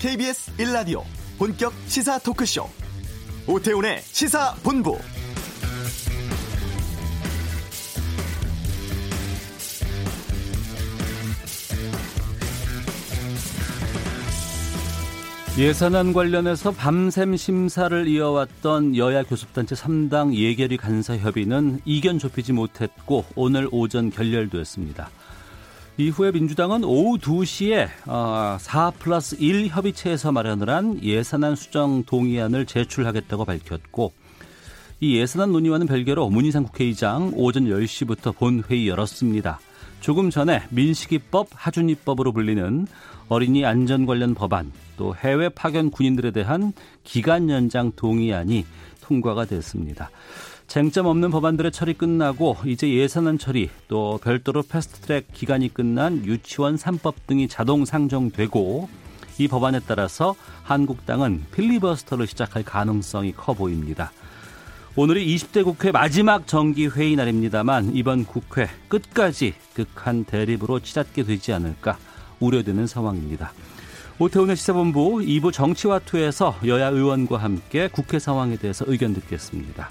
KBS 1라디오 본격 시사 토크쇼 오태훈의 시사본부 예산안 관련해서 밤샘 심사를 이어왔던 여야 교섭단체 3당 예결위 간사협의는 이견 좁히지 못했고 오늘 오전 결렬됐습니다. 이후에 민주당은 오후 2시에 4 어, 플러스 1 협의체에서 마련을 한 예산안 수정 동의안을 제출하겠다고 밝혔고 이 예산안 논의와는 별개로 문희상 국회의장 오전 10시부터 본회의 열었습니다. 조금 전에 민식이법, 하준이법으로 불리는 어린이 안전 관련 법안, 또 해외 파견 군인들에 대한 기간 연장 동의안이 통과가 됐습니다. 쟁점 없는 법안들의 처리 끝나고 이제 예산안 처리 또 별도로 패스트트랙 기간이 끝난 유치원 3법 등이 자동 상정되고 이 법안에 따라서 한국당은 필리버스터를 시작할 가능성이 커 보입니다. 오늘이 20대 국회 마지막 정기 회의 날입니다만 이번 국회 끝까지 극한 대립으로 치닫게 되지 않을까 우려되는 상황입니다. 오태훈의 시사본부 2부 정치와투에서 여야 의원과 함께 국회 상황에 대해서 의견 듣겠습니다.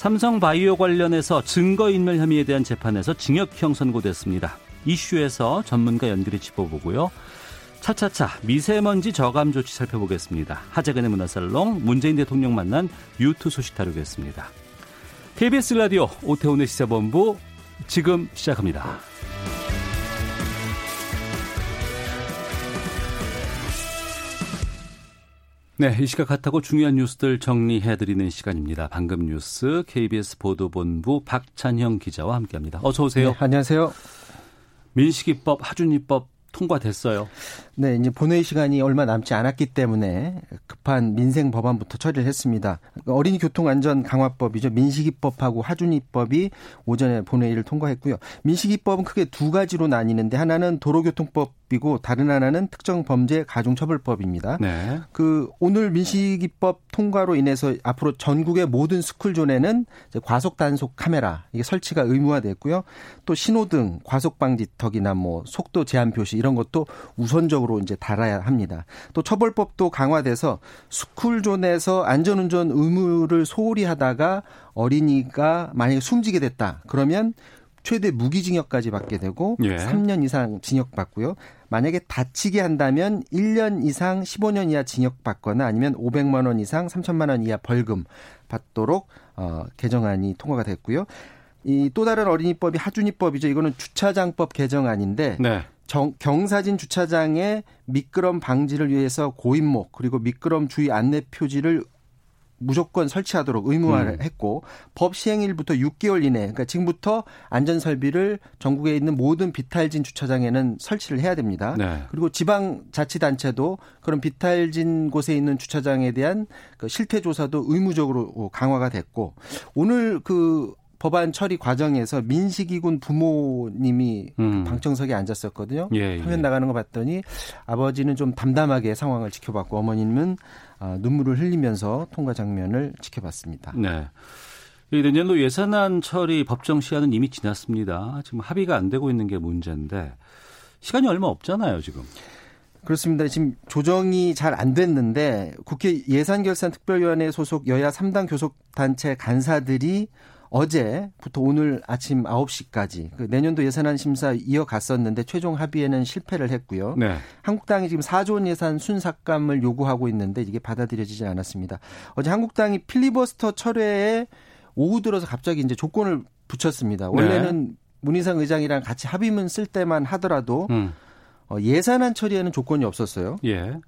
삼성바이오 관련해서 증거인멸 혐의에 대한 재판에서 징역형 선고됐습니다. 이슈에서 전문가 연결해 짚어보고요. 차차차 미세먼지 저감 조치 살펴보겠습니다. 하재근의 문화살롱 문재인 대통령 만난 유투 소식 다루겠습니다. KBS 라디오 오태훈의 시사본부 지금 시작합니다. 네, 이 시각 핫하고 중요한 뉴스들 정리해드리는 시간입니다. 방금 뉴스 KBS 보도본부 박찬형 기자와 함께합니다. 어서 오세요. 네, 안녕하세요. 민식이법, 하준이법 통과됐어요. 네, 이제 본회의 시간이 얼마 남지 않았기 때문에 급한 민생 법안부터 처리를 했습니다. 어린이 교통 안전 강화법이죠. 민식이법하고 하준이법이 오전에 본회의를 통과했고요. 민식이법은 크게 두 가지로 나뉘는데 하나는 도로교통법 이고 다른 하나는 특정 범죄 가중처벌법입니다. 네. 그 오늘 민식이법 통과로 인해서 앞으로 전국의 모든 스쿨존에는 과속 단속 카메라 이게 설치가 의무화됐고요. 또 신호등, 과속 방지턱이나 뭐 속도 제한 표시 이런 것도 우선적으로 이제 달아야 합니다. 또 처벌법도 강화돼서 스쿨존에서 안전운전 의무를 소홀히 하다가 어린이가 만약에 숨지게 됐다. 그러면 최대 무기징역까지 받게 되고 예. 3년 이상 징역 받고요. 만약에 다치게 한다면 1년 이상 15년 이하 징역 받거나 아니면 500만 원 이상 3천만 원 이하 벌금 받도록 어 개정안이 통과가 됐고요. 이 또 다른 어린이법이 하준이법이죠. 이거는 주차장법 개정안인데 네. 정, 경사진 주차장에 미끄럼 방지를 위해서 고인목 그리고 미끄럼 주의 안내 표지를 무조건 설치하도록 의무화를 음. 했고 법 시행일부터 6개월 이내 그러니까 지금부터 안전 설비를 전국에 있는 모든 비탈진 주차장에는 설치를 해야 됩니다. 네. 그리고 지방 자치단체도 그런 비탈진 곳에 있는 주차장에 대한 그 실태 조사도 의무적으로 강화가 됐고 오늘 그 법안 처리 과정에서 민식이군 부모님이 음. 방청석에 앉았었거든요. 예, 예. 화면 나가는 거 봤더니 아버지는 좀 담담하게 상황을 지켜봤고 어머님은 아, 눈물을 흘리면서 통과 장면을 지켜봤습니다. 네. 내년도 예산안 처리 법정 시한은 이미 지났습니다. 지금 합의가 안 되고 있는 게 문제인데 시간이 얼마 없잖아요, 지금. 그렇습니다. 지금 조정이 잘 안 됐는데 국회 예산결산특별위원회 소속 여야 3당 교섭단체 간사들이 어제부터 오늘 아침 9시까지 그 내년도 예산안 심사 이어갔었는데 최종 합의에는 실패를 했고요. 네. 한국당이 지금 4조 원 예산 순삭감을 요구하고 있는데 이게 받아들여지지 않았습니다. 어제 한국당이 필리버스터 철회에 오후 들어서 갑자기 이제 조건을 붙였습니다. 원래는 네. 문희상 의장이랑 같이 합의문 쓸 때만 하더라도 음. 어, 예산안 처리에는 조건이 없었어요. 예.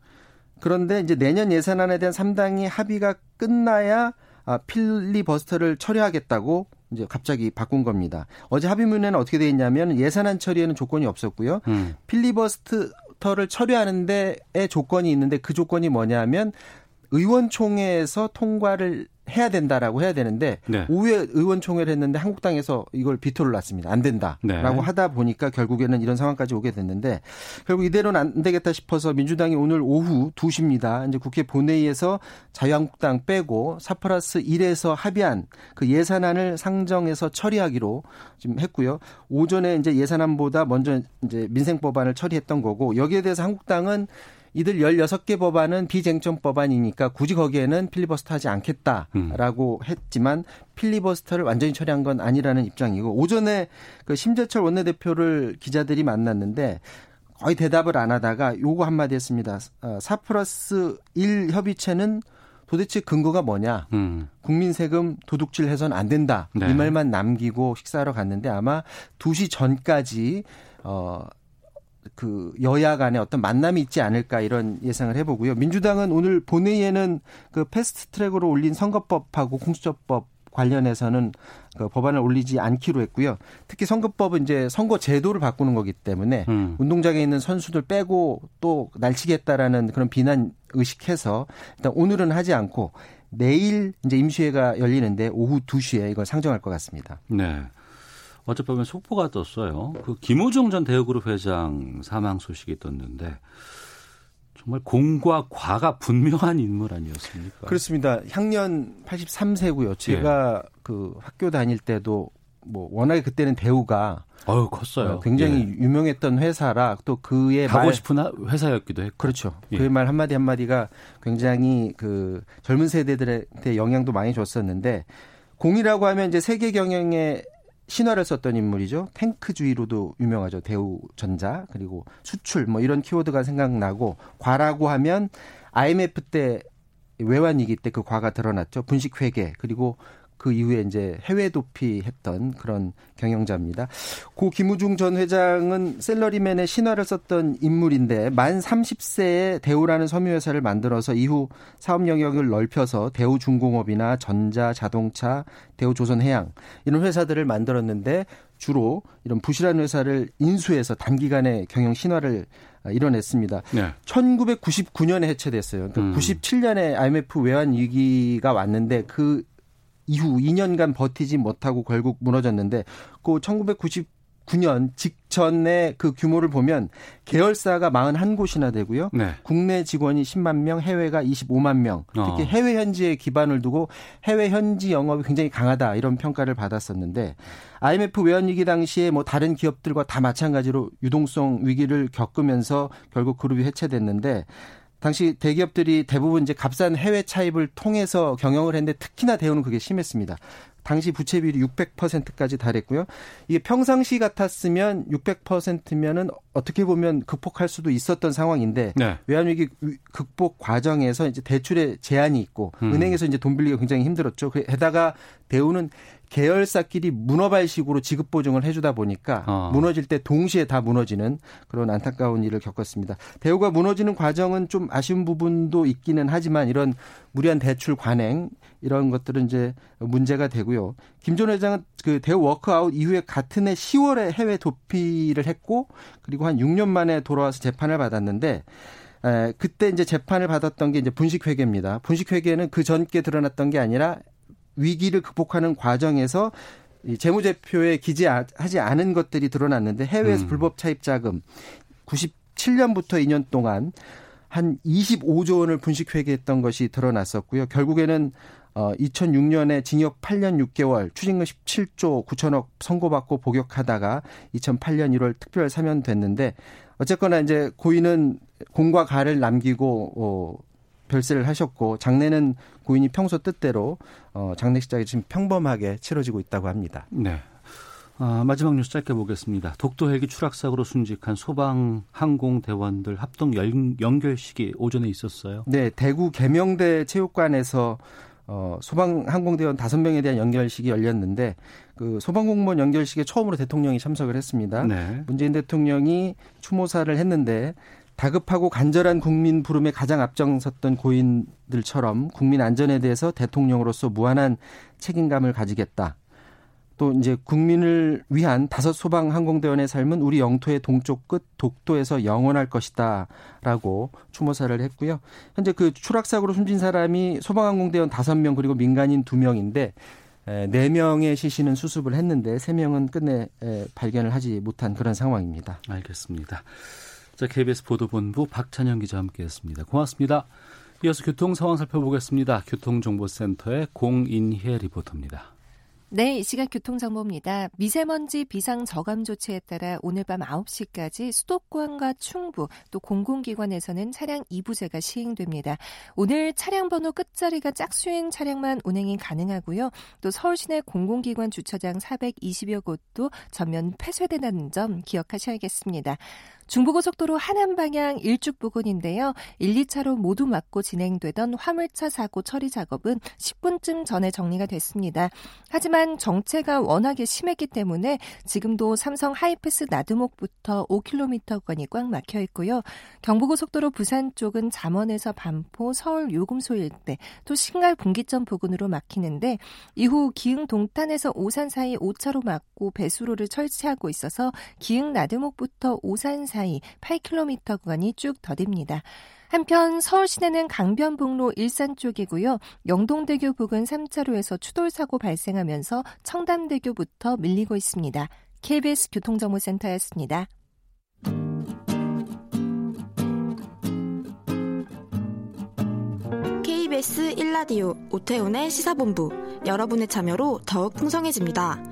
그런데 이제 내년 예산안에 대한 3당이 합의가 끝나야 아, 필리버스터를 처리하겠다고 이제 갑자기 바꾼 겁니다. 어제 합의문에는 어떻게 돼 있냐면 예산안 처리에는 조건이 없었고요. 음. 필리버스터를 처리하는데의 조건이 있는데 그 조건이 뭐냐면 의원총회에서 통과를 해야 된다라고 해야 되는데 네. 오후에 의원총회를 했는데 한국당에서 이걸 비토를 놨습니다. 안 된다라고 네. 하다 보니까 결국에는 이런 상황까지 오게 됐는데 결국 이대로는 안 되겠다 싶어서 민주당이 오늘 오후 2시입니다. 이제 국회 본회의에서 자유한국당 빼고 4 플러스 1에서 합의한 그 예산안을 상정해서 처리하기로 지금 했고요. 오전에 이제 예산안보다 먼저 이제 민생 법안을 처리했던 거고 여기에 대해서 한국당은 이들 16개 법안은 비쟁점 법안이니까 굳이 거기에는 필리버스터 하지 않겠다라고 음. 했지만 필리버스터를 완전히 처리한 건 아니라는 입장이고 오전에 그 심재철 원내대표를 기자들이 만났는데 거의 대답을 안 하다가 요거 한마디 했습니다. 4 어, 플러스 1 협의체는 도대체 근거가 뭐냐? 음. 국민 세금 도둑질 해선 안 된다. 네. 이 말만 남기고 식사하러 갔는데 아마 2시 전까지 어, 그 여야 간에 어떤 만남이 있지 않을까 이런 예상을 해보고요. 민주당은 오늘 본회의에는 그 패스트 트랙으로 올린 선거법하고 공수처법 관련해서는 그 법안을 올리지 않기로 했고요. 특히 선거법은 이제 선거 제도를 바꾸는 거기 때문에 음. 운동장에 있는 선수들 빼고 또 날치겠다라는 그런 비난 의식해서 일단 오늘은 하지 않고 내일 이제 임시회가 열리는데 오후 2시에 이걸 상정할 것 같습니다. 네. 어젯밤에 속보가 떴어요. 그 김우중 전 대우그룹 회장 사망 소식이 떴는데 정말 공과 과가 분명한 인물 아니었습니까? 그렇습니다. 향년 83세고요. 제가 예. 그 학교 다닐 때도 뭐 워낙에 그때는 대우가 어유 컸어요. 굉장히 예. 유명했던 회사라 또 그의 가고 말, 싶은 회사였기도 했고 그렇죠. 예. 그의 말 한마디 한마디가 굉장히 그 젊은 세대들한테 영향도 많이 줬었는데 공이라고 하면 이제 세계 경영의 신화를 썼던 인물이죠. 탱크주의로도 유명하죠. 대우전자 그리고 수출 뭐 이런 키워드가 생각나고 과라고 하면 IMF 때 외환 위기 때 그 과가 드러났죠. 분식 회계 그리고 그 이후에 이제 해외 도피했던 그런 경영자입니다. 고 김우중 전 회장은 셀러리맨의 신화를 썼던 인물인데 만 30세에 대우라는 섬유회사를 만들어서 이후 사업 영역을 넓혀서 대우중공업이나 전자, 자동차, 대우조선해양 이런 회사들을 만들었는데 주로 이런 부실한 회사를 인수해서 단기간에 경영 신화를 이뤄냈습니다. 네. 1999년에 해체됐어요. 그러니까 음. 97년에 IMF 외환 위기가 왔는데 그 이후 2년간 버티지 못하고 결국 무너졌는데 그 1999년 직전에 그 규모를 보면 계열사가 41곳이나 되고요. 네. 국내 직원이 10만 명, 해외가 25만 명. 특히 어. 해외 현지에 기반을 두고 해외 현지 영업이 굉장히 강하다 이런 평가를 받았었는데 IMF 외환 위기 당시에 뭐 다른 기업들과 다 마찬가지로 유동성 위기를 겪으면서 결국 그룹이 해체됐는데 당시 대기업들이 대부분 이제 값싼 해외 차입을 통해서 경영을 했는데 특히나 대우는 그게 심했습니다. 당시 부채 비율이 600%까지 달했고요. 이게 평상시 같았으면 600%면은 어떻게 보면 극복할 수도 있었던 상황인데 네. 외환 위기 극복 과정에서 이제 대출에 제한이 있고 음. 은행에서 이제 돈 빌리기가 굉장히 힘들었죠. 게다가 대우는 계열사끼리 문어발식으로 지급 보증을 해주다 보니까 어. 무너질 때 동시에 다 무너지는 그런 안타까운 일을 겪었습니다. 대우가 무너지는 과정은 좀 아쉬운 부분도 있기는 하지만 이런 무리한 대출 관행 이런 것들은 이제 문제가 되고요. 김전 회장은 그 대우 워크아웃 이후에 같은 해 10월에 해외 도피를 했고 그리고 한 6년 만에 돌아와서 재판을 받았는데 에, 그때 이제 재판을 받았던 게 이제 분식회계입니다. 분식회계는 그 전께 드러났던 게 아니라 위기를 극복하는 과정에서 이 재무제표에 기재하지 않은 것들이 드러났는데 해외에서 음. 불법 차입 자금 97년부터 2년 동안 한 25조 원을 분식 회계했던 것이 드러났었고요. 결국에는 어 2006년에 징역 8년 6개월, 추징금 17조 9천억 선고받고 복역하다가 2008년 1월 특별 사면됐는데 어쨌거나 이제 고인은 공과 가를 남기고 어 별세를 하셨고 장례는 고인이 평소 뜻대로 어 장례식장이 지금 평범하게 치러지고 있다고 합니다. 네. 아, 마지막 뉴스 짧게 보겠습니다. 독도 헬기 추락 사고로 순직한 소방 항공 대원들 합동 연 결식이 오전에 있었어요. 네, 대구 계명대 체육관에서 어, 소방 항공대원 다섯 명에 대한 연결식이 열렸는데 그 소방 공무원 연결식에 처음으로 대통령이 참석을 했습니다. 네. 문재인 대통령이 추모사를 했는데 다급하고 간절한 국민 부름에 가장 앞장섰던 고인들처럼 국민 안전에 대해서 대통령으로서 무한한 책임감을 가지겠다. 또 이제 국민을 위한 다섯 소방 항공대원의 삶은 우리 영토의 동쪽 끝 독도에서 영원할 것이다라고 추모사를 했고요. 현재 그 추락 사고로 숨진 사람이 소방 항공대원 다섯 명 그리고 민간인 두 명인데 네 명의 시신은 수습을 했는데 세 명은 끝내 발견을 하지 못한 그런 상황입니다. 알겠습니다. 자, KBS 보도본부 박찬영 기자 함께했습니다. 고맙습니다. 이어서 교통 상황 살펴보겠습니다. 교통정보센터의 공인혜 리포터입니다. 네, 이 시각 교통정보입니다. 미세먼지 비상 저감 조치에 따라 오늘 밤 9시까지 수도권과 충부 또 공공기관에서는 차량 2부제가 시행됩니다. 오늘 차량 번호 끝자리가 짝수인 차량만 운행이 가능하고요. 또 서울 시내 공공기관 주차장 420여 곳도 전면 폐쇄된다는 점 기억하셔야겠습니다. 중부고속도로 하남 방향 일죽 부근인데요. 1, 2차로 모두 막고 진행되던 화물차 사고 처리 작업은 10분쯤 전에 정리가 됐습니다. 하지만 정체가 워낙에 심했기 때문에 지금도 삼성 하이패스 나드목부터 5km권이 꽉 막혀 있고요. 경부고속도로 부산 쪽은 잠원에서 반포, 서울 요금소 일대, 또 신갈 분기점 부근으로 막히는데 이후 기흥 동탄에서 오산 사이 5차로 막고 배수로를 설치하고 있어서 기흥 나드목부터 오산 사이 사이 8km 구간이 쭉 더딥니다. 한편 서울 시내는 강변북로 일산 쪽이고요. 영동대교 부근 3차로에서 추돌 사고 발생하면서 청담대교부터 밀리고 있습니다. KBS 교통정보센터였습니다. KBS 1라디오 오태훈의 시사본부 여러분의 참여로 더욱 풍성해집니다.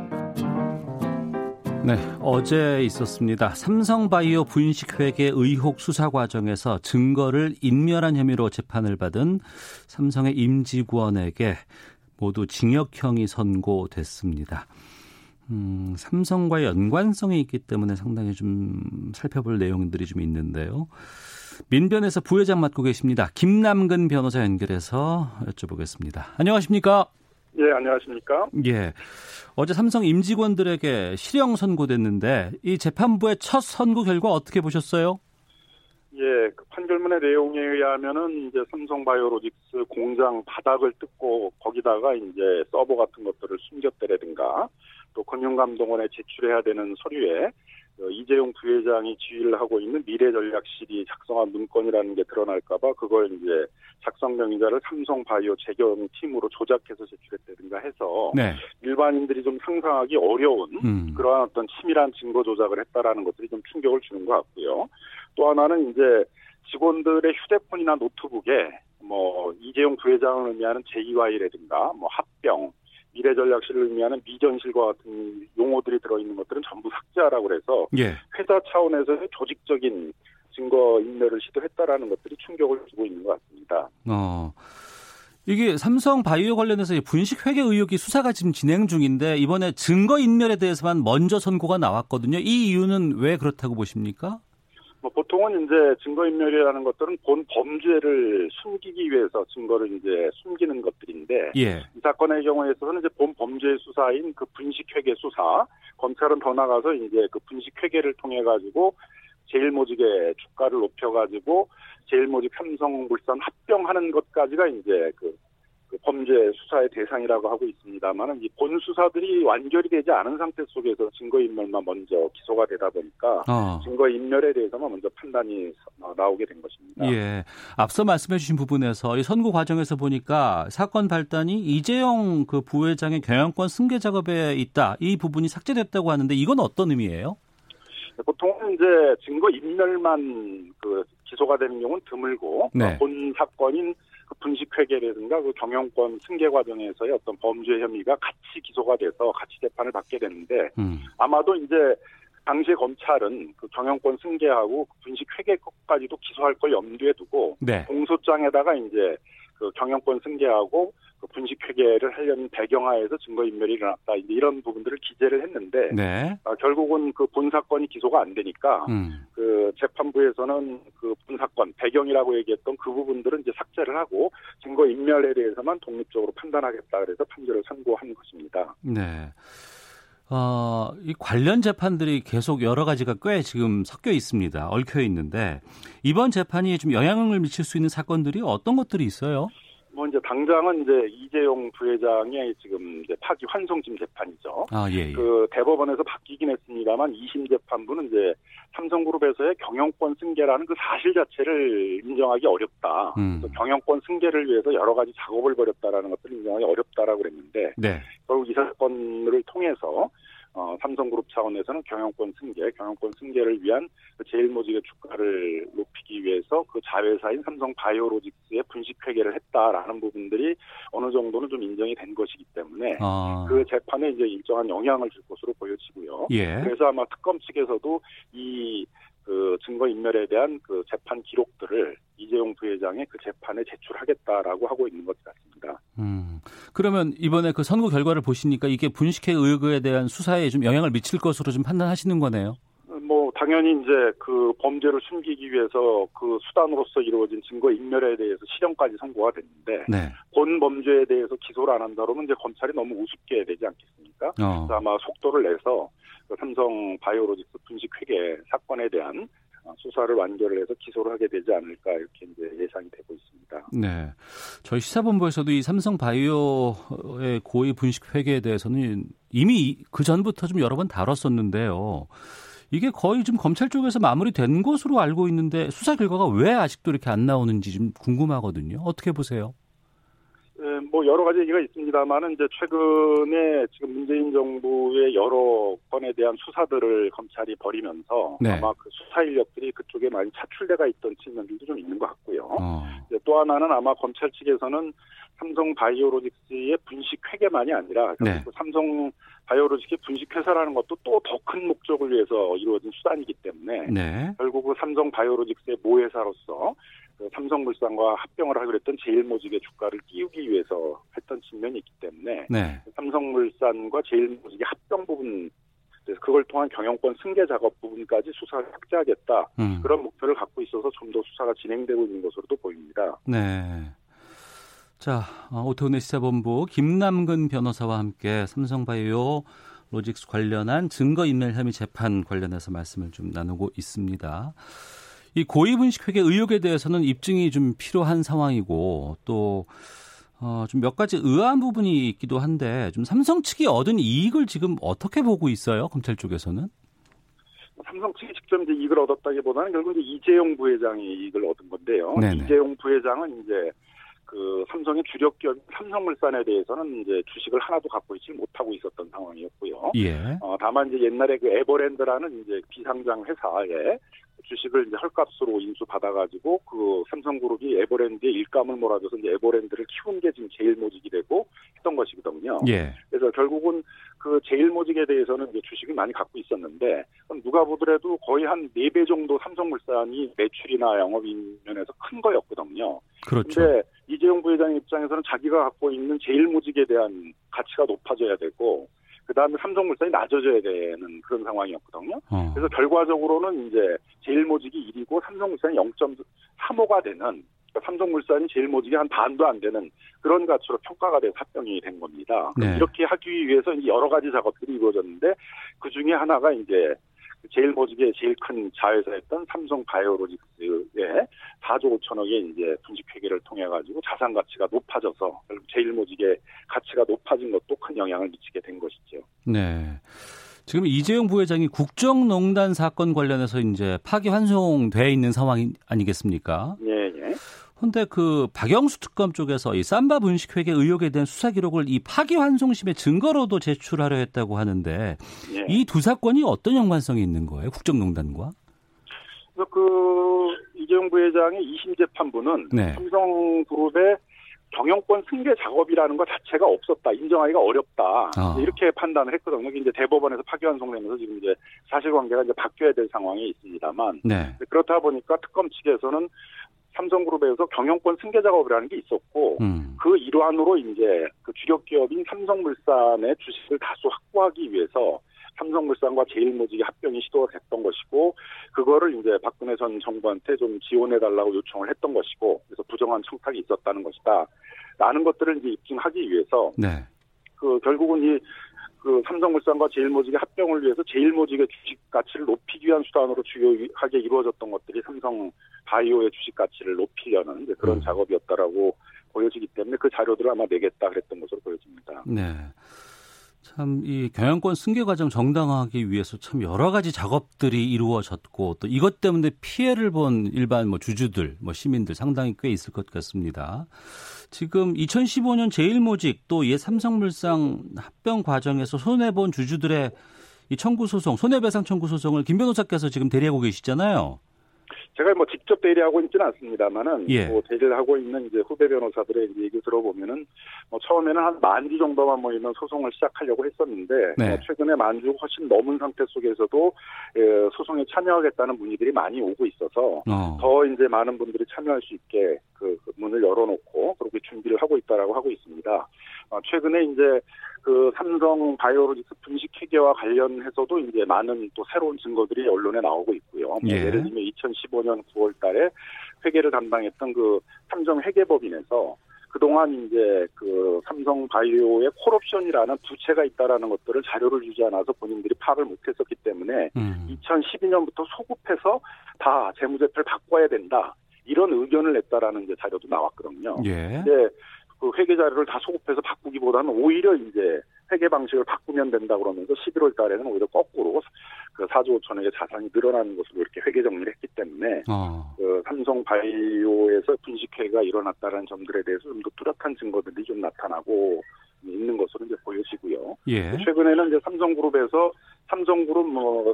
네, 어제 있었습니다. 삼성바이오 분식회계 의혹 수사 과정에서 증거를 인멸한 혐의로 재판을 받은 삼성의 임직원에게 모두 징역형이 선고됐습니다. 음, 삼성과의 연관성이 있기 때문에 상당히 좀 살펴볼 내용들이 좀 있는데요. 민변에서 부회장 맡고 계십니다. 김남근 변호사 연결해서 여쭤보겠습니다. 안녕하십니까? 예, 안녕하십니까? 예. 어제 삼성 임직원들에게 실형 선고됐는데 이 재판부의 첫 선고 결과 어떻게 보셨어요? 예, 그 판결문의 내용에 의하면은 이제 삼성바이오로직스 공장 바닥을 뜯고 거기다가 이제 서버 같은 것들을 숨겼다라든가 또 금융감독원에 제출해야 되는 서류에 어, 이재용 부회장이 지휘를 하고 있는 미래전략실이 작성한 문건이라는 게 드러날까봐 그걸 이제 작성 명의자를 삼성바이오 재경 팀으로 조작해서 제출했다든가 해서 네. 일반인들이 좀 상상하기 어려운 음. 그러한 어떤 치밀한 증거 조작을 했다라는 것들이 좀 충격을 주는 것 같고요. 또 하나는 이제 직원들의 휴대폰이나 노트북에 뭐 이재용 부회장을 의미하는 제2와이라든가 뭐 합병 미래 전략실을 의미하는 미전실과 같은 용어들이 들어있는 것들은 전부 삭제하라고 그래서 예. 회사 차원에서의 조직적인 증거 인멸을 시도했다라는 것들이 충격을 주고 있는 것 같습니다. 어. 이게 삼성 바이오 관련해서 분식 회계 의혹이 수사가 지금 진행 중인데 이번에 증거 인멸에 대해서만 먼저 선고가 나왔거든요. 이 이유는 왜 그렇다고 보십니까? 뭐 보통은 이제 증거인멸이라는 것들은 본 범죄를 숨기기 위해서 증거를 이제 숨기는 것들인데 예. 이 사건의 경우에 있어서는 이제 본 범죄 수사인 그 분식회계 수사 검찰은 더 나가서 이제 그 분식회계를 통해 가지고 제일모직의 주가를 높여가지고 제일모직 삼성물산 합병하는 것까지가 이제 그그 범죄 수사의 대상이라고 하고 있습니다만은 이본 수사들이 완결이 되지 않은 상태 속에서 증거 인멸만 먼저 기소가 되다 보니까 어. 증거 인멸에 대해서만 먼저 판단이 나오게 된 것입니다. 예. 앞서 말씀해주신 부분에서 이 선고 과정에서 보니까 사건 발단이 이재용 그 부회장의 경영권 승계 작업에 있다 이 부분이 삭제됐다고 하는데 이건 어떤 의미예요? 보통은 이제 증거 인멸만 그 기소가 되는 경우는 드물고 네. 본 사건인 그 분식회계라든가 그 경영권 승계 과정에서의 어떤 범죄 혐의가 같이 기소가 돼서 같이 재판을 받게 되는데 음. 아마도 이제 당시에 검찰은 그 경영권 승계하고 그 분식회계까지도 기소할 걸 염두에 두고 네. 공소장에다가 이제 그 경영권 승계하고 그 분식 회계를 하려는 배경하에서 증거인멸이 일어났다 이런 부분들을 기재를 했는데 네. 아, 결국은 그 본 사건이 기소가 안 되니까 음. 그 재판부에서는 그 본 사건 배경이라고 얘기했던 그 부분들은 이제 삭제를 하고 증거인멸에 대해서만 독립적으로 판단하겠다 그래서 판결을 선고한 것입니다. 네. 어, 이 관련 재판들이 계속 여러 가지가 꽤 지금 섞여 있습니다. 얽혀 있는데 이번 재판이 좀 영향을 미칠 수 있는 사건들이 어떤 것들이 있어요? 뭐 이제 당장은 이제 이재용 부회장의 지금 이제 파기 환송심 재판이죠. 아, 예, 예. 그 대법원에서 바뀌긴 했습니다만 2심 재판부는 이제 삼성그룹에서의 경영권 승계라는 그 사실 자체를 인정하기 어렵다. 음. 경영권 승계를 위해서 여러 가지 작업을 벌였다라는 것들을 인정하기 어렵다라고 그랬는데 네. 결국 이 사건을 통해서 어, 삼성그룹 차원에서는 경영권 승계, 경영권 승계를 위한 그 제일모직의 주가를 높이기 위해서 그 자회사인 삼성 바이오로직스의 분식 회계를 했다라는 부분들이 어느 정도는 좀 인정이 된 것이기 때문에 아, 그 재판에 이제 일정한 영향을 줄 것으로 보여지고요. 예. 그래서 아마 특검 측에서도 이 그 증거 인멸에 대한 그 재판 기록들을 이재용 부회장의 그 재판에 제출하겠다라고 하고 있는 것 같습니다. 음. 그러면 이번에 그 선고 결과를 보시니까 이게 분식회 의혹에 대한 수사에 좀 영향을 미칠 것으로 좀 판단하시는 거네요. 뭐 당연히 이제 그 범죄를 숨기기 위해서 그 수단으로서 이루어진 증거 인멸에 대해서 실형까지 선고가 됐는데 네. 본 범죄에 대해서 기소를 안 한다 그러면 이제 검찰이 너무 우습게 되지 않겠습니까? 어. 그래서 아마 속도를 내서 그 삼성 바이오로직스 분식 회계 사건에 대한 어, 수사를 완결을 해서 기소를 하게 되지 않을까 이렇게 이제 예상이 되고 있습니다. 네. 저희 시사본부에서도 이 삼성 바이오의 고의 분식 회계에 대해서는 이미 그 전부터 좀 여러 번 다뤘었는데요. 이게 거의 좀 검찰 쪽에서 마무리된 것으로 알고 있는데 수사 결과가 왜 아직도 이렇게 안 나오는지 좀 궁금하거든요. 어떻게 보세요? 예, 뭐 여러 가지 얘기가 있습니다만은 이제 최근에 지금 문재인 정부의 여러 건에 대한 수사들을 검찰이 벌이면서 네. 아마 그 수사 인력들이 그쪽에 많이 차출돼가 있던 측면들도 좀 있는 것 같고요. 어. 또 하나는 아마 검찰 측에서는 삼성 바이오로직스의 분식 회계만이 아니라 네. 그 삼성 바이오로직의 분식 회사라는 것도 또 더 큰 목적을 위해서 이루어진 수단이기 때문에 네. 결국 그 삼성 바이오로직스의 모회사로서 그 삼성물산과 합병을 하기로 했던 제일모직의 주가를 띄우기 위해서 했던 측면이 있기 때문에 네. 삼성물산과 제일모직의 합병 부분 그래서 그걸 통한 경영권 승계 작업 부분까지 수사를 확대하겠다 음. 그런 목표를 갖고 있어서 좀 더 수사가 진행되고 있는 것으로도 보입니다. 네. 자, 어, 오태훈의 시사본부 김남근 변호사와 함께 삼성바이오 로직스 관련한 증거인멸 혐의 재판 관련해서 말씀을 좀 나누고 있습니다. 이 고의분식 회계 의혹에 대해서는 입증이 좀 필요한 상황이고 또 어, 좀 몇 가지 의아한 부분이 있기도 한데 좀 삼성 측이 얻은 이익을 지금 어떻게 보고 있어요? 검찰 쪽에서는? 삼성 측이 직접 이제 이익을 얻었다기보다는 결국 이제 이재용 부회장이 이익을 얻은 건데요. 네네. 이재용 부회장은 이제 그 삼성의 주력 기업 삼성물산에 대해서는 이제 주식을 하나도 갖고 있지 못하고 있었던 상황이었고요. 예. 어, 다만 이제 옛날에 그 에버랜드라는 이제 비상장 회사에 주식을 이제 헐값으로 인수 받아가지고 그 삼성그룹이 에버랜드에 일감을 몰아줘서 이제 에버랜드를 키운 게 지금 제일모직이 되고 했던 것이거든요. 예. 그래서 결국은 그 제일모직에 대해서는 이제 주식을 많이 갖고 있었는데 누가 보더라도 거의 한 네 배 정도 삼성물산이 매출이나 영업이익 면에서 큰 거였거든요. 그렇죠. 근데 이재용 부회장 입장에서는 자기가 갖고 있는 제일모직에 대한 가치가 높아져야 되고 그 다음에 삼성물산이 낮아져야 되는 그런 상황이었거든요. 어. 그래서 결과적으로는 이제 제일모직이 1이고 삼성물산이 0.35가 되는 그러니까 삼성물산이 제일모직이 한 반도 안 되는 그런 가치로 평가가 돼서 합병이 된 겁니다. 네. 이렇게 하기 위해서 여러 가지 작업들이 이루어졌는데 그 중에 하나가 이제 제일모직의 제일 큰 자회사였던 삼성 바이오로직스의 4조 5천억의 이제 분식 회계를 통해 가지고 자산 가치가 높아져서 결국 제일 모직의 가치가 높아진 것도 큰 영향을 미치게 된 것이죠. 네. 지금 이재용 부회장이 국정농단 사건 관련해서 이제 파기 환송돼 있는 상황 아니겠습니까? 예, 예. 근데 그 박영수 특검 쪽에서 이 삼바 분식 회계 의혹에 대한 수사 기록을 이 파기 환송심의 증거로도 제출하려 했다고 하는데 예. 이두 사건이 어떤 연관성이 있는 거예요? 국정농단과? 그래서 그 이재용 부회장의 2심 재판부는 네. 삼성그룹의 경영권 승계 작업이라는 것 자체가 없었다. 인정하기가 어렵다. 아. 이렇게 판단을 했거든요. 이제 대법원에서 파기환송되면서 지금 이제 사실관계가 이제 바뀌어야 될 상황이 있습니다만 네. 그렇다 보니까 특검 측에서는 삼성그룹에서 경영권 승계 작업이라는 게 있었고 음. 그 일환으로 이제 그 주력 기업인 삼성물산의 주식을 다수 확보하기 위해서 삼성물산과 제일모직의 합병이 시도가 됐던 것이고 그거를 이제 박근혜 전 정부한테 좀 지원해 달라고 요청을 했던 것이고 그래서 부정한 청탁이 있었다는 것이다. 라는 것들을 이제 입증하기 위해서 네. 그 결국은 이 그 삼성물산과 제일모직의 합병을 위해서 제일모직의 주식 가치를 높이기 위한 수단으로 주요하게 이루어졌던 것들이 삼성 바이오의 주식 가치를 높이려는 이제 그런 음. 작업이었다라고 보여지기 때문에 그 자료들을 아마 내겠다 그랬던 것으로 보여집니다. 네. 참 이 경영권 승계 과정 정당화하기 위해서 참 여러 가지 작업들이 이루어졌고 또 이것 때문에 피해를 본 일반 뭐 주주들, 뭐 시민들 상당히 꽤 있을 것 같습니다. 지금 2015년 제일모직 또옛 삼성물상 합병 과정에서 손해 본 주주들의 이 청구 소송, 손해배상 청구 소송을 김 변호사께서 지금 대리하고 계시잖아요. 제가 뭐 직접 대리하고 있지는 않습니다만은 예. 뭐 대리를 하고 있는 이제 후배 변호사들의 이제 얘기 들어보면은 뭐 처음에는 한 만 주 정도만 모이면 소송을 시작하려고 했었는데 네. 뭐 최근에 만 주 훨씬 넘은 상태 속에서도 에, 소송에 참여하겠다는 문의들이 많이 오고 있어서 어. 더 이제 많은 분들이 참여할 수 있게 그, 그 문을 열어놓고 그렇게 준비를 하고 있다라고 하고 있습니다. 어, 최근에 이제 그 삼성 바이오로직스 분식 회계와 관련해서도 이제 많은 또 새로운 증거들이 언론에 나오고 있고요. 뭐 예. 예를 들면 2015년 9월 달에 회계를 담당했던 그 삼성 회계법인에서 그동안 이제 그 삼성 바이오의 콜옵션이라는 부채가 있다라는 것들을 자료를 주지 않아서 본인들이 파악을 못했었기 때문에 음. 2012년부터 소급해서 다 재무제표를 바꿔야 된다. 이런 의견을 냈다라는 이제 자료도 나왔거든요. 예. 근데 그 회계 자료를 다 소급해서 바꾸기보다는 오히려 이제 회계 방식을 바꾸면 된다 그러면서 11월 달에는 오히려 거꾸로 그 4조 5천억의 자산이 늘어나는 것으로 이렇게 회계 정리를 했기 때문에 어. 그 삼성 바이오에서 분식회가 일어났다는 점들에 대해서 좀 더 뚜렷한 증거들이 좀 나타나고 있는 것으로 이제 보여지고요. 예. 최근에는 이제 삼성그룹에서 삼성그룹 뭐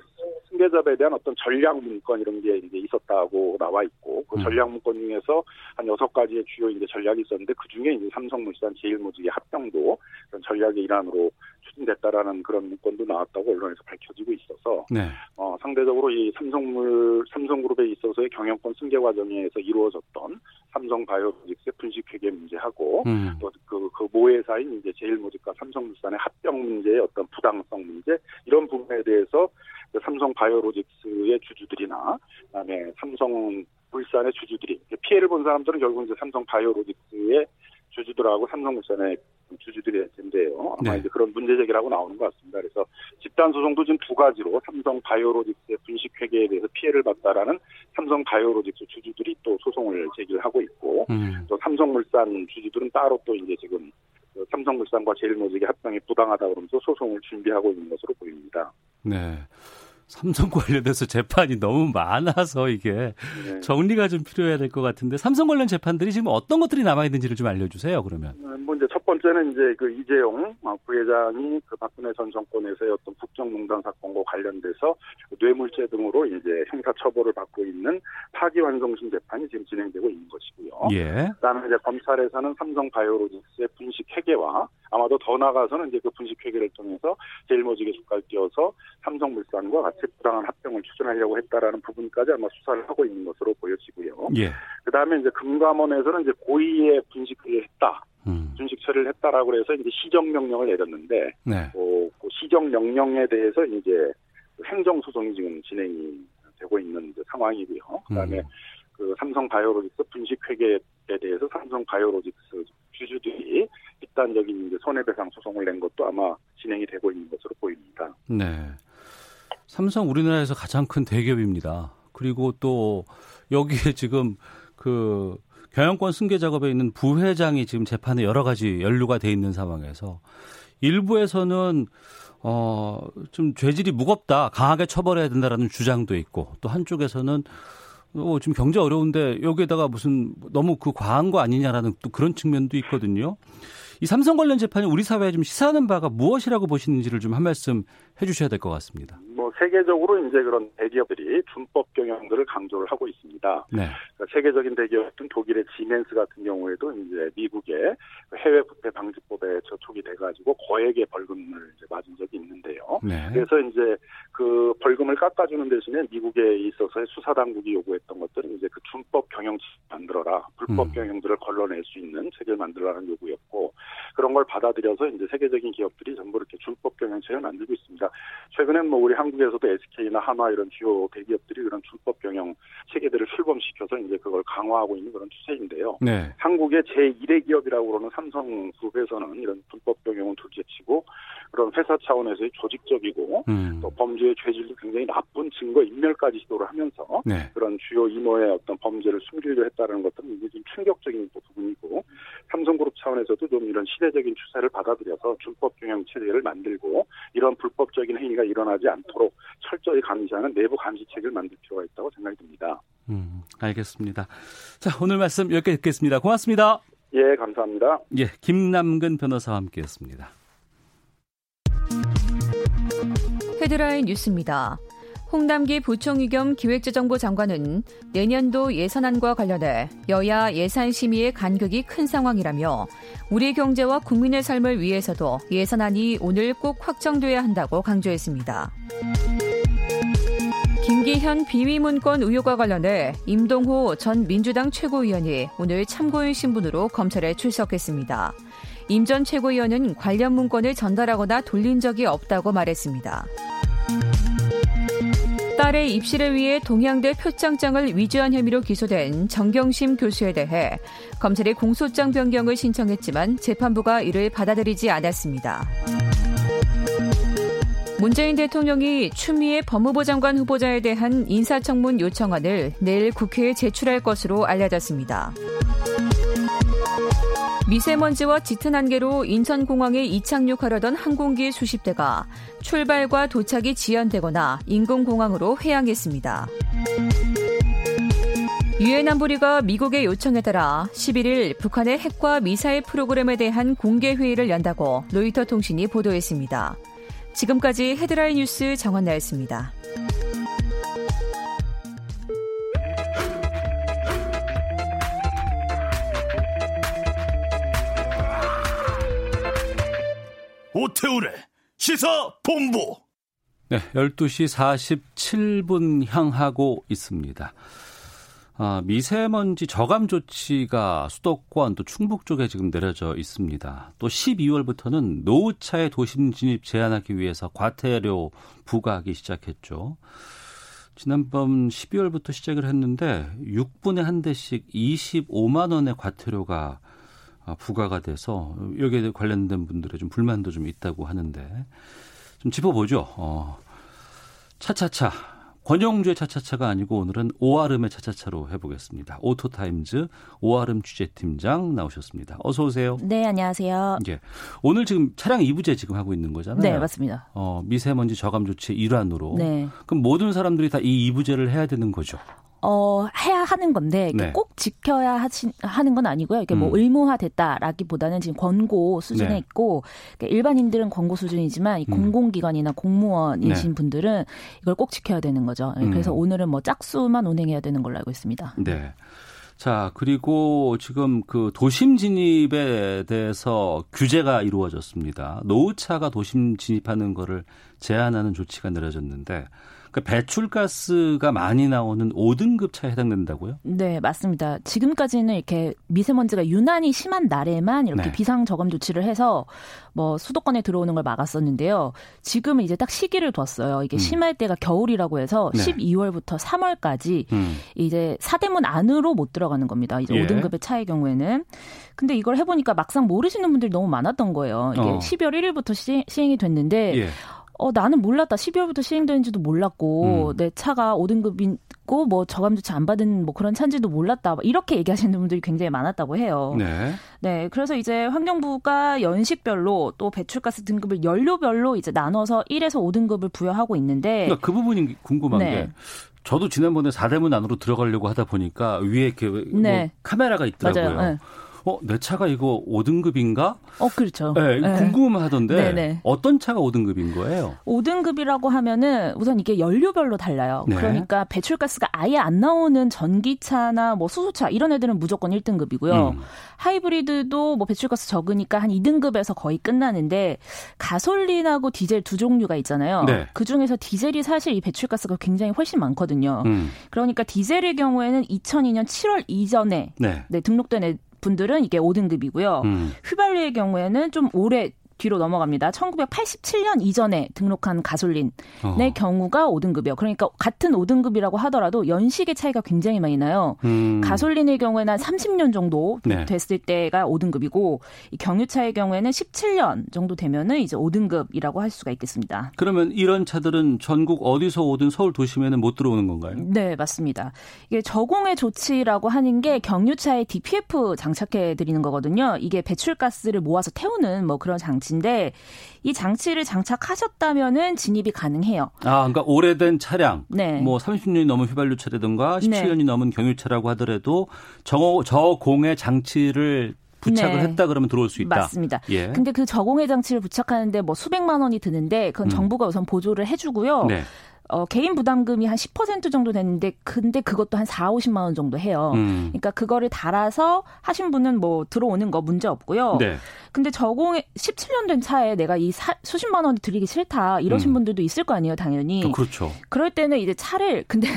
승계자에 대한 어떤 전략 문건 이런 게 이제 있었다고 나와 있고 그 음. 전략 문건 중에서 한 여섯 가지의 주요 이제 전략이 있었는데 그 중에 이제 삼성물산 제일모직의 합병도 그런 전략의 일환으로 추진됐다라는 그런 문건도 나왔다고 언론에서 밝혀지고 있어서 네. 어, 상대적으로 이 삼성물 삼성그룹에 있어서의 경영권 승계 과정에서 이루어졌던 삼성 바이오로직스의 분식회계 문제하고 음. 또그 그 모회사인 이제 제일모직과 삼성물산의 합병 문제의 어떤 부당성 문제 이런 부분 에 대해서 그 삼성 바이오로직스의 주주들이나 그다음에 삼성 물산의 주주들이 피해를 본 사람들은 결국 이제 삼성 바이오로직스의 주주들하고 삼성물산의 주주들이 될 텐데요. 아마 네. 이제 그런 문제 제기라고 나오는 것 같습니다. 그래서 집단 소송도 지금 두 가지로 삼성 바이오로직스의 분식 회계에 대해서 피해를 봤다라는 삼성 바이오로직스 주주들이 또 소송을 제기를 하고 있고 음. 또 삼성물산 주주들은 따로 또 이제 지금 그 삼성물산과 제일모직의 합병이 부당하다 그러면서 소송을 준비하고 있는 것으로 보입니다. 네. 삼성 관련해서 재판이 너무 많아서 이게 네. 정리가 좀 필요해야 될 것 같은데 삼성 관련 재판들이 지금 어떤 것들이 남아 있는지를 좀 알려주세요. 그러면. 뭐 이제 첫 번째는 이제 그 이재용 부회장이 그 박근혜 전 정권에서의 어떤 국정농단 사건과 관련돼서 뇌물죄 등으로 이제 형사 처벌을 받고 있는 파기환송심 재판이 지금 진행되고 있는 것이고요. 예. 그다음에 이제 검찰에서는 삼성 바이오로직스의 분식 회계와 아마도 더 나가서는 이제 그 분식 회계를 통해서 제일모직에 주가를 띄워서 삼성물산과 같이 부당한 합병을 추진하려고 했다라는 부분까지 아마 수사를 하고 있는 것으로 보여지고요. 예. 그 다음에 이제 금감원에서는 이제 고의의 분식 회계를 했다, 음. 분식 처리를 했다라고 해서 이제 시정 명령을 내렸는데 네. 어, 그 시정 명령에 대해서 이제 행정 소송이 지금 진행이 되고 있는 상황이고요. 그다음에 음. 그 삼성 바이오로직스 분식 회계에 대해서 삼성 바이오로직스 주주들이 집단적인 이제 손해배상 소송을 낸 것도 아마 진행이 되고 있는 것으로 보입니다. 네. 삼성 우리나라에서 가장 큰 대기업입니다. 그리고 또 여기에 지금 그 경영권 승계 작업에 있는 부회장이 지금 재판에 여러 가지 연루가 돼 있는 상황에서 일부에서는 어, 좀 죄질이 무겁다, 강하게 처벌해야 된다라는 주장도 있고 또 한쪽에서는 어, 지금 경제 어려운데 여기에다가 무슨 너무 그 과한 거 아니냐라는 또 그런 측면도 있거든요. 이 삼성 관련 재판이 우리 사회에 좀 시사하는 바가 무엇이라고 보시는지를 좀 한 말씀 해주셔야 될 것 같습니다. 뭐 세계적으로 이제 그런 대기업들이 준법 경영들을 강조를 하고 있습니다. 네. 그러니까 세계적인 대기업은 독일의 지멘스 같은 경우에도 이제 미국의 해외 부패 방지법에 저촉이 돼가지고 거액의 벌금을 이제 맞은 적이 있는데요. 네. 그래서 이제 그 벌금을 깎아주는 대신에 미국에 있어서의 수사 당국이 요구했던 것들은 이제 그 준법 경영 만들어라 불법 음. 경영들을 걸러낼 수 있는 체계를 만들라는 요구였고 그런 걸 받아들여서 이제 세계적인 기업들이 전부 이렇게 준법 경영체를 만들고 있습니다. 최근엔 뭐 우리 한국에서도 SK나 하마 이런 주요 대기업들이 그런 준법 경영 체계들을 출범시켜서 이제 그걸 강화하고 있는 그런 추세인데요. 네. 한국의 제1의 기업이라고 그러는 삼성그룹에서는 이런 불법 경영은 둘째치고 그런 회사 차원에서의 조직적이고 음. 또 범죄 범죄의 죄질도 굉장히 나쁜 증거 인멸까지 시도를 하면서 네. 그런 주요 이모의 어떤 범죄를 숨기려 했다는 것들은 이게 좀 충격적인 부분이고 삼성그룹 차원에서도 좀 이런 시대적인 추세를 받아들여서 준법 균형 체제를 만들고 이런 불법 적인 행위가 일어나지 않도록 철저히 감시하는 내부 감시책을 만들 필요가 있다고 생각이 듭니다. 음, 알겠습니다. 자, 오늘 말씀 여기까지 듣겠습니다. 고맙습니다. 예, 감사합니다. 예, 김남근 변호사와 함께했습니다. 헤드라인 뉴스입니다. 홍남기 부총리 겸 기획재정부 장관은 내년도 예산안과 관련해 여야 예산 심의의 간극이 큰 상황이라며 우리 경제와 국민의 삶을 위해서도 예산안이 오늘 꼭 확정돼야 한다고 강조했습니다. 김기현 비위문건 의혹과 관련해 임동호 전 민주당 최고위원이 오늘 참고인 신분으로 검찰에 출석했습니다. 임 전 최고위원은 관련 문건을 전달하거나 돌린 적이 없다고 말했습니다. 딸의 입시를 위해 동양대 표창장을 위조한 혐의로 기소된 정경심 교수에 대해 검찰이 공소장 변경을 신청했지만 재판부가 이를 받아들이지 않았습니다. 문재인 대통령이 추미애 법무부 장관 후보자에 대한 인사청문 요청안을 내일 국회에 제출할 것으로 알려졌습니다. 미세먼지와 짙은 안개로 인천공항에 이착륙하려던 항공기 수십 대가 출발과 도착이 지연되거나 인공공항으로 회항했습니다. 유엔 안보리가 미국의 요청에 따라 11일 북한의 핵과 미사일 프로그램에 대한 공개 회의를 연다고 로이터 통신이 보도했습니다. 지금까지 헤드라인 뉴스 정한나였습니다. 오태우래 시사 본부. 네, 12시 47분 향하고 있습니다. 아, 미세먼지 저감 조치가 수도권 또 충북 쪽에 지금 내려져 있습니다. 또 12월부터는 노후차의 도심 진입 제한하기 위해서 과태료 부과하기 시작했죠. 지난번 12월부터 시작을 했는데 6분에 한 대씩 25만 원의 과태료가 아, 부과가 돼서 여기에 관련된 분들의 좀 불만도 좀 있다고 하는데 좀 짚어보죠. 어, 차차차. 권영주의 차차차가 아니고 오늘은 오아름의 차차차로 해보겠습니다. 오토타임즈 오아름 취재팀장 나오셨습니다. 어서 오세요. 네, 안녕하세요. 예. 오늘 지금 차량 2부제 지금 하고 있는 거잖아요. 네, 맞습니다. 어, 미세먼지 저감 조치 일환으로. 네. 그럼 모든 사람들이 다 이 2부제를 해야 되는 거죠. 어, 해야 하는 건데, 네. 꼭 지켜야 하시, 하는 건 아니고요. 이게 뭐 음. 의무화 됐다라기보다는 지금 권고 수준에 네. 있고, 그러니까 일반인들은 권고 수준이지만, 이 음. 공공기관이나 공무원이신 네. 분들은 이걸 꼭 지켜야 되는 거죠. 네, 음. 그래서 오늘은 뭐 짝수만 운행해야 되는 걸로 알고 있습니다. 네. 자, 그리고 지금 그 도심 진입에 대해서 규제가 이루어졌습니다. 노후차가 도심 진입하는 거를 제한하는 조치가 내려졌는데 그 배출가스가 많이 나오는 5등급 차에 해당된다고요? 네, 맞습니다. 지금까지는 이렇게 미세먼지가 유난히 심한 날에만 이렇게 네. 비상 저감 조치를 해서 뭐 수도권에 들어오는 걸 막았었는데요. 지금은 이제 딱 시기를 뒀어요. 이게 음. 심할 때가 겨울이라고 해서 네. 12월부터 3월까지 음. 이제 사대문 안으로 못 들어가는 겁니다. 이제 예. 5등급의 차의 경우에는. 근데 이걸 해보니까 막상 모르시는 분들이 너무 많았던 거예요. 이게 어. 12월 1일부터 시, 시행이 됐는데 예. 어, 나는 몰랐다. 12월부터 시행되는지도 몰랐고, 음. 내 차가 5등급이고, 뭐, 저감조치 안 받은 뭐 그런 차인지도 몰랐다. 막 이렇게 얘기하시는 분들이 굉장히 많았다고 해요. 네. 네, 그래서 이제 환경부가 연식별로 또 배출가스 등급을 연료별로 이제 나눠서 1에서 5등급을 부여하고 있는데, 그러니까 그 부분이 궁금한 네. 게 저도 지난번에 4대문 안으로 들어가려고 하다 보니까 위에 이렇게 뭐 네. 카메라가 있더라고요. 맞아요. 네. 어, 내 차가 이거 5등급인가? 어, 그렇죠. 네, 네. 궁금하던데 네, 네. 어떤 차가 5등급인 거예요? 5등급이라고 하면은 우선 이게 연료별로 달라요. 네. 그러니까 배출가스가 아예 안 나오는 전기차나 뭐 수소차 이런 애들은 무조건 1등급이고요. 음. 하이브리드도 뭐 배출가스 적으니까 한 2등급에서 거의 끝나는데 가솔린하고 디젤 두 종류가 있잖아요. 네. 그 중에서 디젤이 사실 이 배출가스가 굉장히 훨씬 많거든요. 음. 그러니까 디젤의 경우에는 2002년 7월 이전에 네. 네, 등록된 애- 분들은 이게 5등급이고요. 음. 휘발유의 경우에는 좀 오래 뒤로 넘어갑니다. 1987년 이전에 등록한 가솔린의 어. 경우가 5등급이요. 그러니까 같은 5등급이라고 하더라도 연식의 차이가 굉장히 많이 나요. 음. 가솔린의 경우에는 한 30년 정도 네. 됐을 때가 5등급이고 경유차의 경우에는 17년 정도 되면은 이제 5등급이라고 할 수가 있겠습니다. 그러면 이런 차들은 전국 어디서 오든 서울 도심에는 못 들어오는 건가요? 네, 맞습니다. 이게 저공해 조치라고 하는 게 경유차에 DPF 장착해 드리는 거거든요. 이게 배출가스를 모아서 태우는 뭐 그런 장치 인데 이 장치를 장착하셨다면은 진입이 가능해요. 아, 그러니까 오래된 차량, 네. 뭐 30년이 넘은 휘발유 차라든가 17년이 네. 넘은 경유차라고 하더라도 저, 저공해 장치를 부착을 네. 했다 그러면 들어올 수 있다. 맞습니다. 예. 근데 그 저공해 장치를 부착하는데 뭐 수백만 원이 드는데 그건 음. 정부가 우선 보조를 해주고요. 네. 어, 개인 부담금이 한 10% 정도 되는데 근데 그것도 한 4, 50만 원 정도 해요. 음. 그러니까 그거를 달아서 하신 분은 뭐 들어오는 거 문제 없고요. 네. 근데 저공에 17년 된 차에 내가 이 사, 수십만 원이 들이기 싫다 이러신 음. 분들도 있을 거 아니에요, 당연히. 어, 그렇죠. 그럴 때는 이제 차를 근데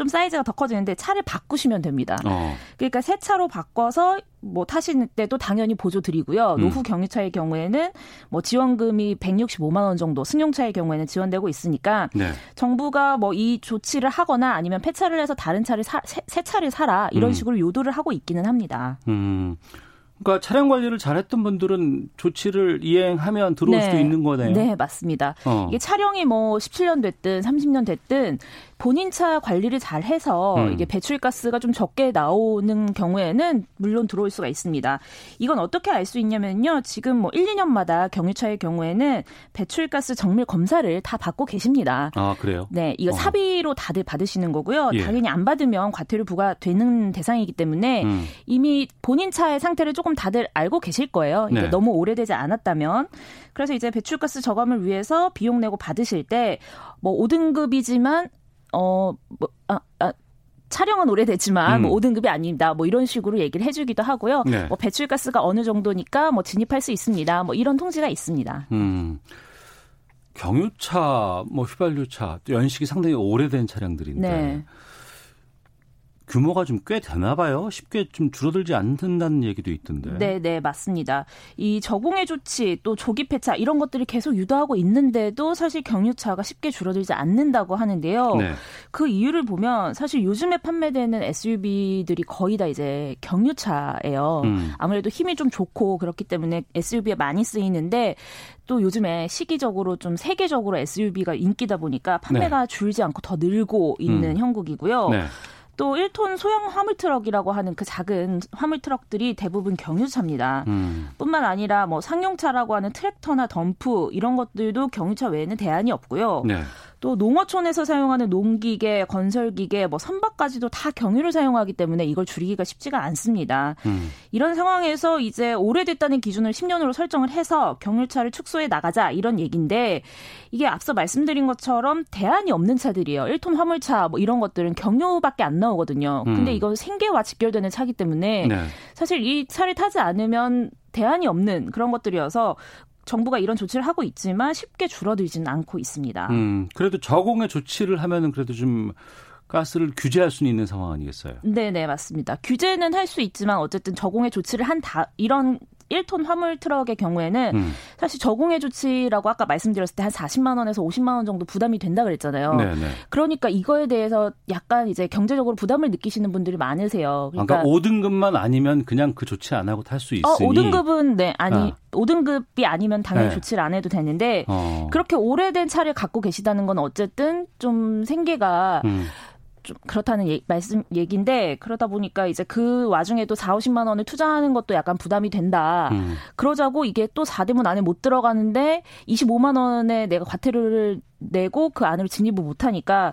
좀 사이즈가 더 커지는데 차를 바꾸시면 됩니다. 어. 그러니까 새 차로 바꿔서 뭐 타시는 때도 당연히 보조 드리고요. 음. 노후 경유차의 경우에는 뭐 지원금이 165만 원 정도, 승용차의 경우에는 지원되고 있으니까 네. 정부가 뭐 이 조치를 하거나 아니면 폐차를 해서 다른 차를 사, 새, 새 차를 사라 이런 음. 식으로 요도를 하고 있기는 합니다. 음. 그러니까 차량 관리를 잘했던 분들은 조치를 이행하면 들어올 네. 수도 있는 거네요. 네, 맞습니다. 어. 이게 차량이 뭐 17년 됐든 30년 됐든 본인 차 관리를 잘 해서 음. 이게 배출가스가 좀 적게 나오는 경우에는 물론 들어올 수가 있습니다. 이건 어떻게 알 수 있냐면요. 지금 뭐 1, 2년마다 경유차의 경우에는 배출가스 정밀 검사를 다 받고 계십니다. 아, 그래요? 네, 이거 어. 사비로 다들 받으시는 거고요. 예. 당연히 안 받으면 과태료 부과되는 대상이기 때문에 음. 이미 본인 차의 상태를 조금 다들 알고 계실 거예요. 이게 네. 너무 오래되지 않았다면. 그래서 이제 배출가스 저감을 위해서 비용 내고 받으실 때 뭐 5등급이지만 어, 뭐, 아, 아, 촬영은 오래됐지만 뭐 음. 뭐 5등급이 아닙니다. 뭐 이런 식으로 얘기를 해주기도 하고요. 네. 뭐 배출가스가 어느 정도니까 뭐 진입할 수 있습니다. 뭐 이런 통지가 있습니다. 음. 경유차, 뭐 휘발유차, 연식이 상당히 오래된 차량들인데 네. 규모가 좀 꽤 되나 봐요. 쉽게 좀 줄어들지 않는다는 얘기도 있던데. 네, 네, 맞습니다. 이 저공해 조치 또 조기 폐차 이런 것들이 계속 유도하고 있는데도 사실 경유차가 쉽게 줄어들지 않는다고 하는데요. 네. 그 이유를 보면 사실 요즘에 판매되는 SUV들이 거의 다 이제 경유차예요. 음. 아무래도 힘이 좀 좋고 그렇기 때문에 SUV에 많이 쓰이는데 또 요즘에 시기적으로 좀 세계적으로 SUV가 인기다 보니까 판매가 네. 줄지 않고 더 늘고 있는 음. 형국이고요. 네. 또 1톤 소형 화물트럭이라고 하는 그 작은 화물트럭들이 대부분 경유차입니다. 음. 뿐만 아니라 뭐 상용차라고 하는 트랙터나 덤프 이런 것들도 경유차 외에는 대안이 없고요. 네. 또 농어촌에서 사용하는 농기계, 건설기계, 뭐 선박까지도 다 경유를 사용하기 때문에 이걸 줄이기가 쉽지가 않습니다. 음. 이런 상황에서 이제 오래됐다는 기준을 10년으로 설정을 해서 경유차를 축소해 나가자 이런 얘기인데 이게 앞서 말씀드린 것처럼 대안이 없는 차들이에요. 1톤 화물차 뭐 이런 것들은 경유밖에 안 나오거든요. 음. 근데 이건 생계와 직결되는 차기 때문에 네. 사실 이 차를 타지 않으면 대안이 없는 그런 것들이어서 정부가 이런 조치를 하고 있지만 쉽게 줄어들지는 않고 있습니다. 음, 그래도 저공해 조치를 하면은 그래도 좀 가스를 규제할 수는 있는 상황 아니겠어요? 네, 네, 맞습니다. 규제는 할 수 있지만 어쨌든 저공해 조치를 한 다 이런 1톤 화물 트럭의 경우에는 음. 사실 저공해 조치라고 아까 말씀드렸을 때 한 40만 원에서 50만 원 정도 부담이 된다 그랬잖아요. 네네. 네. 그러니까 이거에 대해서 약간 이제 경제적으로 부담을 느끼시는 분들이 많으세요. 그러니까, 그러니까 5등급만 아니면 그냥 그 조치 안 하고 탈 수 있으니. 어, 5등급은 네, 아니 아. 5등급이 아니면 당연히 네. 조치를 안 해도 되는데 어. 그렇게 오래된 차를 갖고 계시다는 건 어쨌든 좀 생계가 음. 좀 그렇다는 예, 말씀 얘기인데 그러다 보니까 이제 그 와중에도 4, 50만 원을 투자하는 것도 약간 부담이 된다. 음. 그러자고 이게 또 4대문 안에 못 들어가는데 25만 원에 내가 과태료를 내고 그 안으로 진입을 못 하니까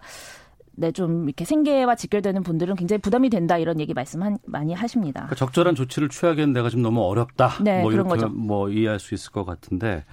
네, 좀 이렇게 생계와 직결되는 분들은 굉장히 부담이 된다 이런 얘기 말씀 한, 많이 하십니다. 그러니까 적절한 조치를 취하기엔 내가 좀 너무 어렵다. 네, 뭐 그런 거죠. 뭐 이해할 수 있을 것 같은데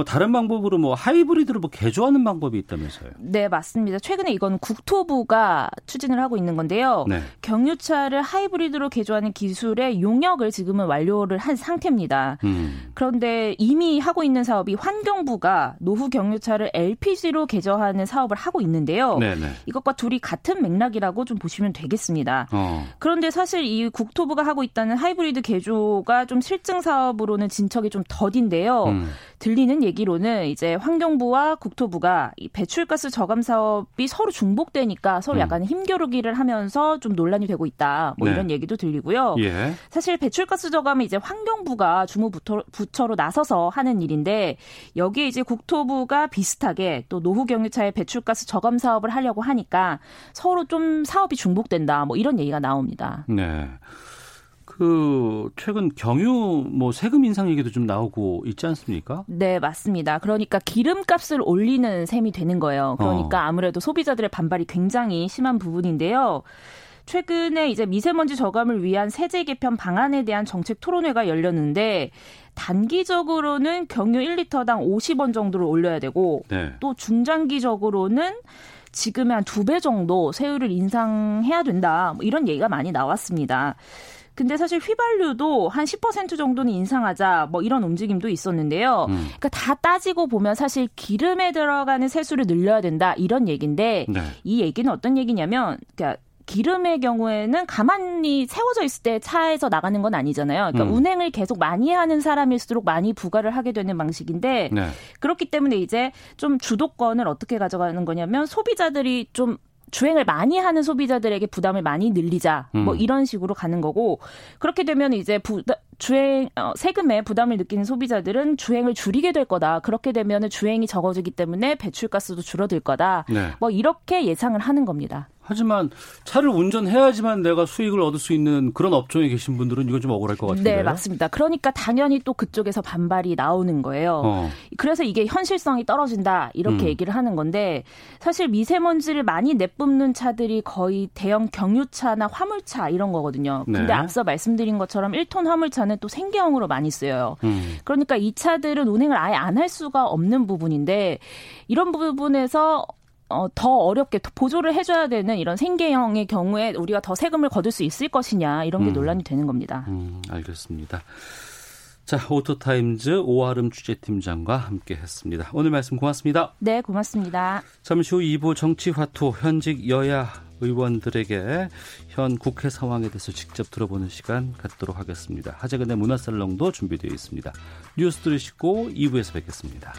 뭐 다른 방법으로 뭐 하이브리드로 뭐 개조하는 방법이 있다면서요? 네, 맞습니다. 최근에 이건 국토부가 추진을 하고 있는 건데요. 네. 경유차를 하이브리드로 개조하는 기술의 용역을 지금은 완료를 한 상태입니다. 음. 그런데 이미 하고 있는 사업이 환경부가 노후 경유차를 LPG로 개조하는 사업을 하고 있는데요. 네네. 네. 이것과 둘이 같은 맥락이라고 좀 보시면 되겠습니다. 어. 그런데 사실 이 국토부가 하고 있다는 하이브리드 개조가 좀 실증 사업으로는 진척이 좀 더딘데요. 음. 들리는 얘기로는 이제 환경부와 국토부가 이 배출가스 저감 사업이 서로 중복되니까 서로 음. 약간 힘겨루기를 하면서 좀 논란이 되고 있다. 뭐 네. 이런 얘기도 들리고요. 예. 사실 배출가스 저감은 이제 환경부가 주무 부처로 나서서 하는 일인데 여기에 이제 국토부가 비슷하게 또 노후 경유차의 배출가스 저감 사업을 하려고 하니까 서로 좀 사업이 중복된다. 뭐 이런 얘기가 나옵니다. 네. 그 최근 경유 뭐 세금 인상 얘기도 좀 나오고 있지 않습니까? 네, 맞습니다. 그러니까 기름값을 올리는 셈이 되는 거예요. 그러니까 어. 아무래도 소비자들의 반발이 굉장히 심한 부분인데요. 최근에 이제 미세먼지 저감을 위한 세제 개편 방안에 대한 정책 토론회가 열렸는데 단기적으로는 경유 1리터당 50원 정도를 올려야 되고 네. 또 중장기적으로는 지금의 한 두 배 정도 세율을 인상해야 된다. 뭐 이런 얘기가 많이 나왔습니다. 근데 사실 휘발유도 한 10% 정도는 인상하자 뭐 이런 움직임도 있었는데요. 음. 그러니까 다 따지고 보면 사실 기름에 들어가는 세수를 늘려야 된다 이런 얘기인데 네. 이 얘기는 어떤 얘기냐면 그러니까 기름의 경우에는 가만히 세워져 있을 때 차에서 나가는 건 아니잖아요. 그러니까 음. 운행을 계속 많이 하는 사람일수록 많이 부과를 하게 되는 방식인데 네. 그렇기 때문에 이제 좀 주도권을 어떻게 가져가는 거냐면 소비자들이 좀 주행을 많이 하는 소비자들에게 부담을 많이 늘리자 뭐 음. 뭐 이런 식으로 가는 거고 그렇게 되면 이제 부, 주행 어, 세금에 부담을 느끼는 소비자들은 주행을 줄이게 될 거다. 그렇게 되면 주행이 적어지기 때문에 배출가스도 줄어들 거다. 네. 뭐 이렇게 예상을 하는 겁니다. 하지만 차를 운전해야지만 내가 수익을 얻을 수 있는 그런 업종에 계신 분들은 이건 좀 억울할 것 같은데. 네, 맞습니다. 그러니까 당연히 또 그쪽에서 반발이 나오는 거예요. 어. 그래서 이게 현실성이 떨어진다 이렇게 음. 얘기를 하는 건데 사실 미세먼지를 많이 내뿜는 차들이 거의 대형 경유차나 화물차 이런 거거든요. 근데 네. 앞서 말씀드린 것처럼 1톤 화물차는 또 생계형으로 많이 쓰여요. 음. 그러니까 이 차들은 운행을 아예 안 할 수가 없는 부분인데 이런 부분에서 어, 더 어렵게 보조를 해줘야 되는 이런 생계형의 경우에 우리가 더 세금을 거둘 수 있을 것이냐 이런 게 음. 논란이 되는 겁니다. 음, 알겠습니다. 자, 오토타임즈 오아름 취재팀장과 함께했습니다. 오늘 말씀 고맙습니다. 네, 고맙습니다. 잠시 후 2부 정치화투 현직 여야 의원들에게 현 국회 상황에 대해서 직접 들어보는 시간 갖도록 하겠습니다. 하재근의 문화살롱도 준비되어 있습니다. 뉴스 들으시고 2부에서 뵙겠습니다.